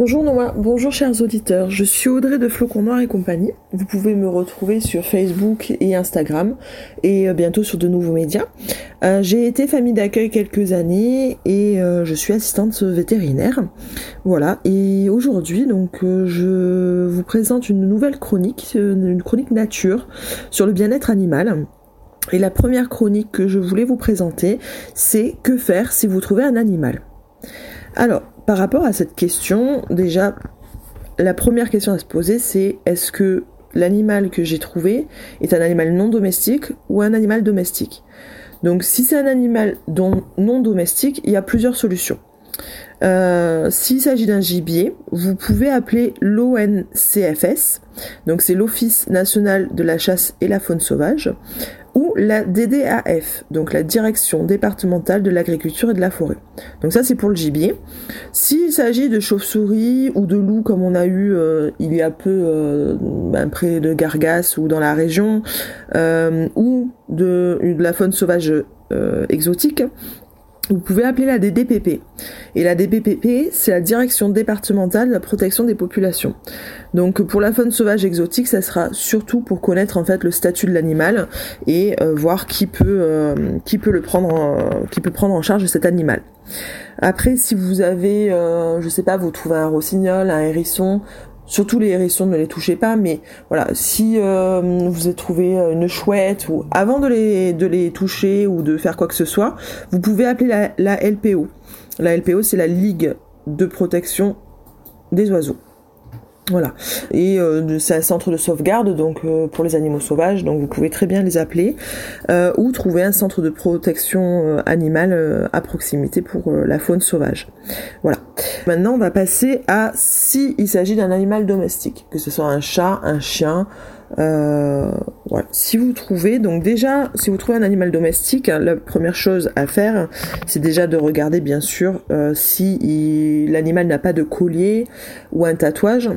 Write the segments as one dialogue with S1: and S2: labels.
S1: Bonjour Noah, bonjour chers auditeurs, je suis Audrey de Flocon Noir et compagnie. Vous pouvez me retrouver sur Facebook et Instagram et euh, bientôt sur de nouveaux médias. Euh, j'ai été famille d'accueil quelques années et euh, je suis assistante vétérinaire. Voilà, et aujourd'hui donc je vous présente une nouvelle chronique, une chronique nature sur le bien-être animal. Et la première chronique que je voulais vous présenter, c'est que faire si vous trouvez un animal. Alors, par rapport à cette question, déjà, la première question à se poser, c'est est-ce que l'animal que j'ai trouvé est un animal non domestique ou un animal domestique? Donc, si c'est un animal non domestique, il y a plusieurs solutions. Euh, s'il s'agit d'un gibier, vous pouvez appeler l'ONCFS, donc c'est l'Office national de la chasse et la faune sauvage, ou la DDAF, donc la Direction départementale de l'agriculture et de la forêt. Donc ça c'est pour le gibier. S'il s'agit de chauves-souris ou de loups comme on a eu euh, il y a peu euh, ben, près de Gargas ou dans la région, ou de, de, la faune sauvage exotique, vous pouvez appeler la DDPP. Et la DDPP, c'est la Direction départementale de la protection des populations. Donc pour la faune sauvage exotique, ça sera surtout pour connaître en fait le statut de l'animal et euh, voir qui peut euh, qui peut le prendre en, qui peut prendre en charge cet animal. Après, si vous avez, euh, je sais pas, vous trouvez un rossignol, un hérisson, Surtout les hérissons, ne les touchez pas, mais voilà, si euh, vous avez trouvé une chouette ou avant de les, de les toucher ou de faire quoi que ce soit, vous pouvez appeler la LPO. La LPO, c'est la Ligue de protection des oiseaux. Voilà. Et euh, c'est un centre de sauvegarde donc euh, pour les animaux sauvages, donc vous pouvez très bien les appeler euh, ou trouver un centre de protection animale à proximité pour la faune sauvage. Voilà. Maintenant, on va passer à si s'agit d'un animal domestique, que ce soit un chat, un chien. voilà. Si vous trouvez, donc déjà, si vous trouvez un animal domestique, la première chose à faire, c'est déjà de regarder bien sûr si l'animal n'a pas de collier ou un tatouage.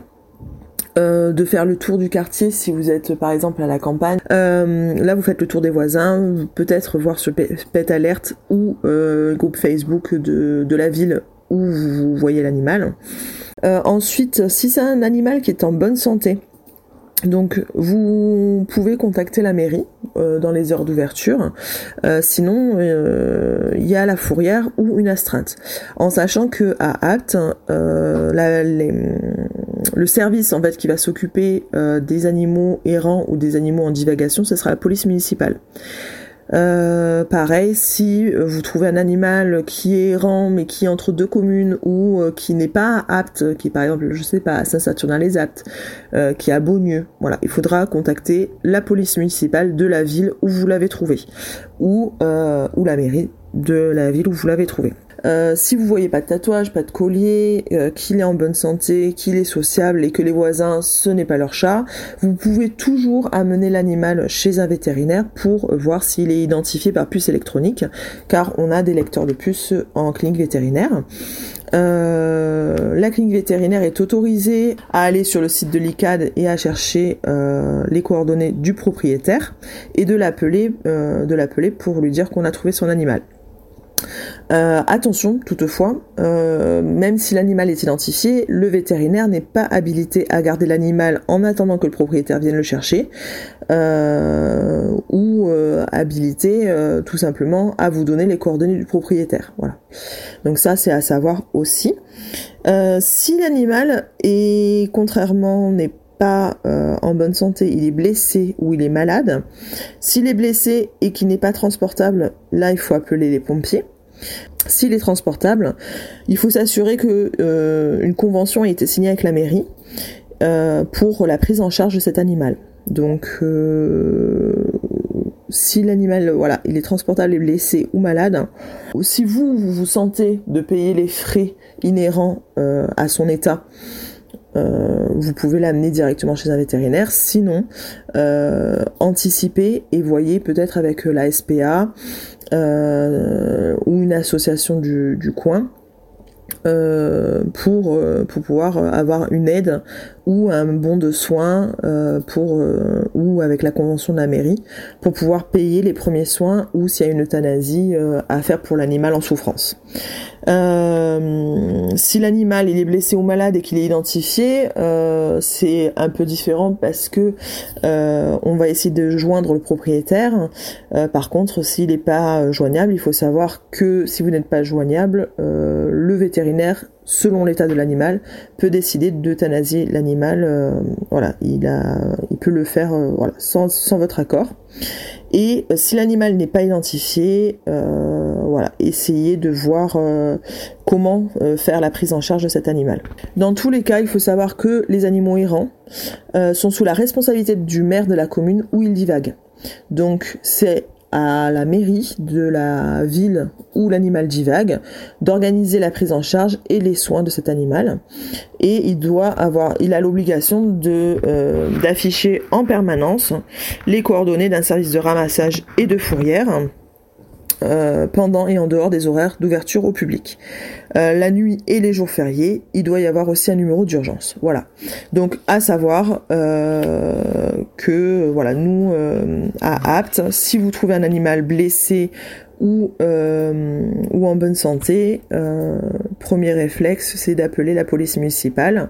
S1: Euh, de faire le tour du quartier si vous êtes par exemple à la campagne. Euh, là, vous faites le tour des voisins, peut-être voir sur Pet Alert ou euh, groupe Facebook de, de la ville où vous voyez l'animal. Ensuite, si c'est un animal qui est en bonne santé, donc vous pouvez contacter la mairie dans les heures d'ouverture. Sinon, il y a la fourrière ou une astreinte. En sachant que à Apt, le service en fait qui va s'occuper des animaux errants ou des animaux en divagation, ce sera la police municipale. Euh, pareil, si euh, vous trouvez un animal qui est errant mais qui est entre deux communes ou euh, qui n'est pas apte, qui par exemple, je sais pas, à Saint-Saturnin-les-Aptes, qui est à Beaunieu, voilà, il faudra contacter la police municipale de la ville où vous l'avez trouvé ou, ou la mairie de la ville où vous l'avez trouvé. Euh, si vous voyez pas de tatouage, pas de collier, euh, qu'il est en bonne santé, qu'il est sociable et que les voisins ce n'est pas leur chat, vous pouvez toujours amener l'animal chez un vétérinaire pour voir s'il est identifié par puce électronique, car on a des lecteurs de puces en clinique vétérinaire. Euh, la clinique vétérinaire est autorisée à aller sur le site de l'ICAD et à chercher les coordonnées du propriétaire et de l'appeler, de l'appeler pour lui dire qu'on a trouvé son animal. Euh, attention, toutefois, euh, même si l'animal est identifié, le vétérinaire n'est pas habilité à garder l'animal en attendant que le propriétaire vienne le chercher, euh, ou habilité tout simplement à vous donner les coordonnées du propriétaire. Voilà. Donc ça, c'est à savoir aussi. si l'animal est contrairement n'est pas en bonne santé, il est blessé ou il est malade. S'il est blessé et qu'il n'est pas transportable, là il faut appeler les pompiers. S'il est transportable, il faut s'assurer que euh, une convention a été signée avec la mairie euh, pour la prise en charge de cet animal. Donc, euh, si l'animal, voilà, il est transportable, est blessé ou malade, si vous vous, vous sentez de payer les frais inhérents à son état, vous pouvez l'amener directement chez un vétérinaire. Sinon, anticipez et voyez peut-être avec la SPA euh, ou une association du, coin euh, pour, euh, pour pouvoir avoir une aide ou un bon de soins pour ou avec la convention de la mairie pour pouvoir payer les premiers soins ou s'il y a une euthanasie à faire pour l'animal en souffrance. Euh, si l'animal il est blessé ou malade et qu'il est identifié, euh, c'est un peu différent parce que euh, on va essayer de joindre le propriétaire. par contre, s'il n'est pas joignable, il faut savoir que si vous n'êtes pas joignable, le vétérinaire selon l'état de l'animal, peut décider d'euthanasier l'animal. voilà, il, a, il peut le faire voilà, sans, sans, votre accord. Et si l'animal n'est pas identifié, voilà, essayez de voir euh, comment euh, faire la prise en charge de cet animal. Dans tous les cas, il faut savoir que les animaux errants euh, sont sous la responsabilité du maire de la commune où ils divaguent. Donc c'est à la mairie de la ville où l'animal divague d'organiser la prise en charge et les soins de cet animal. Et il doit avoir il a l'obligation de d'afficher en permanence les coordonnées d'un service de ramassage et de fourrière euh, pendant et en dehors des horaires d'ouverture au public. Euh, la nuit et les jours fériés, il doit y avoir aussi un numéro d'urgence. Voilà. Donc à savoir euh, que voilà, nous à Apt, si vous trouvez un animal blessé ou, ou en bonne santé, premier réflexe, c'est d'appeler la police municipale.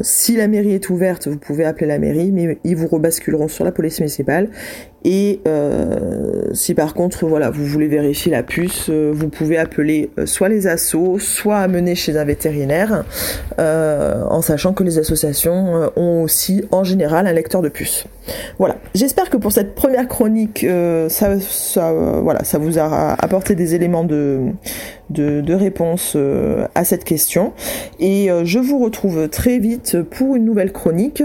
S1: si la mairie est ouverte, vous pouvez appeler la mairie, mais ils vous rebasculeront sur la police municipale et euh, si par contre, voilà, vous voulez vérifier la puce, euh, vous pouvez appeler euh, soit les assos, soit amener chez un vétérinaire, en sachant que les associations ont aussi en général un lecteur de puce. Voilà. J'espère que pour cette première chronique, ça, ça, voilà, ça vous a apporté des éléments de, de, de réponse à cette question. Et je vous retrouve très vite pour une nouvelle chronique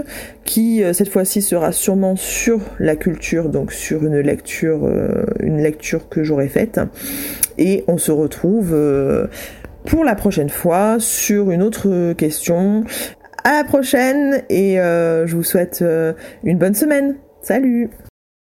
S1: qui cette fois-ci sera sûrement sur la culture, donc sur une lecture, euh, une lecture que j'aurais faite. Et on se retrouve euh, pour la prochaine fois sur une autre question. À la prochaine et euh, je vous souhaite une bonne semaine. Salut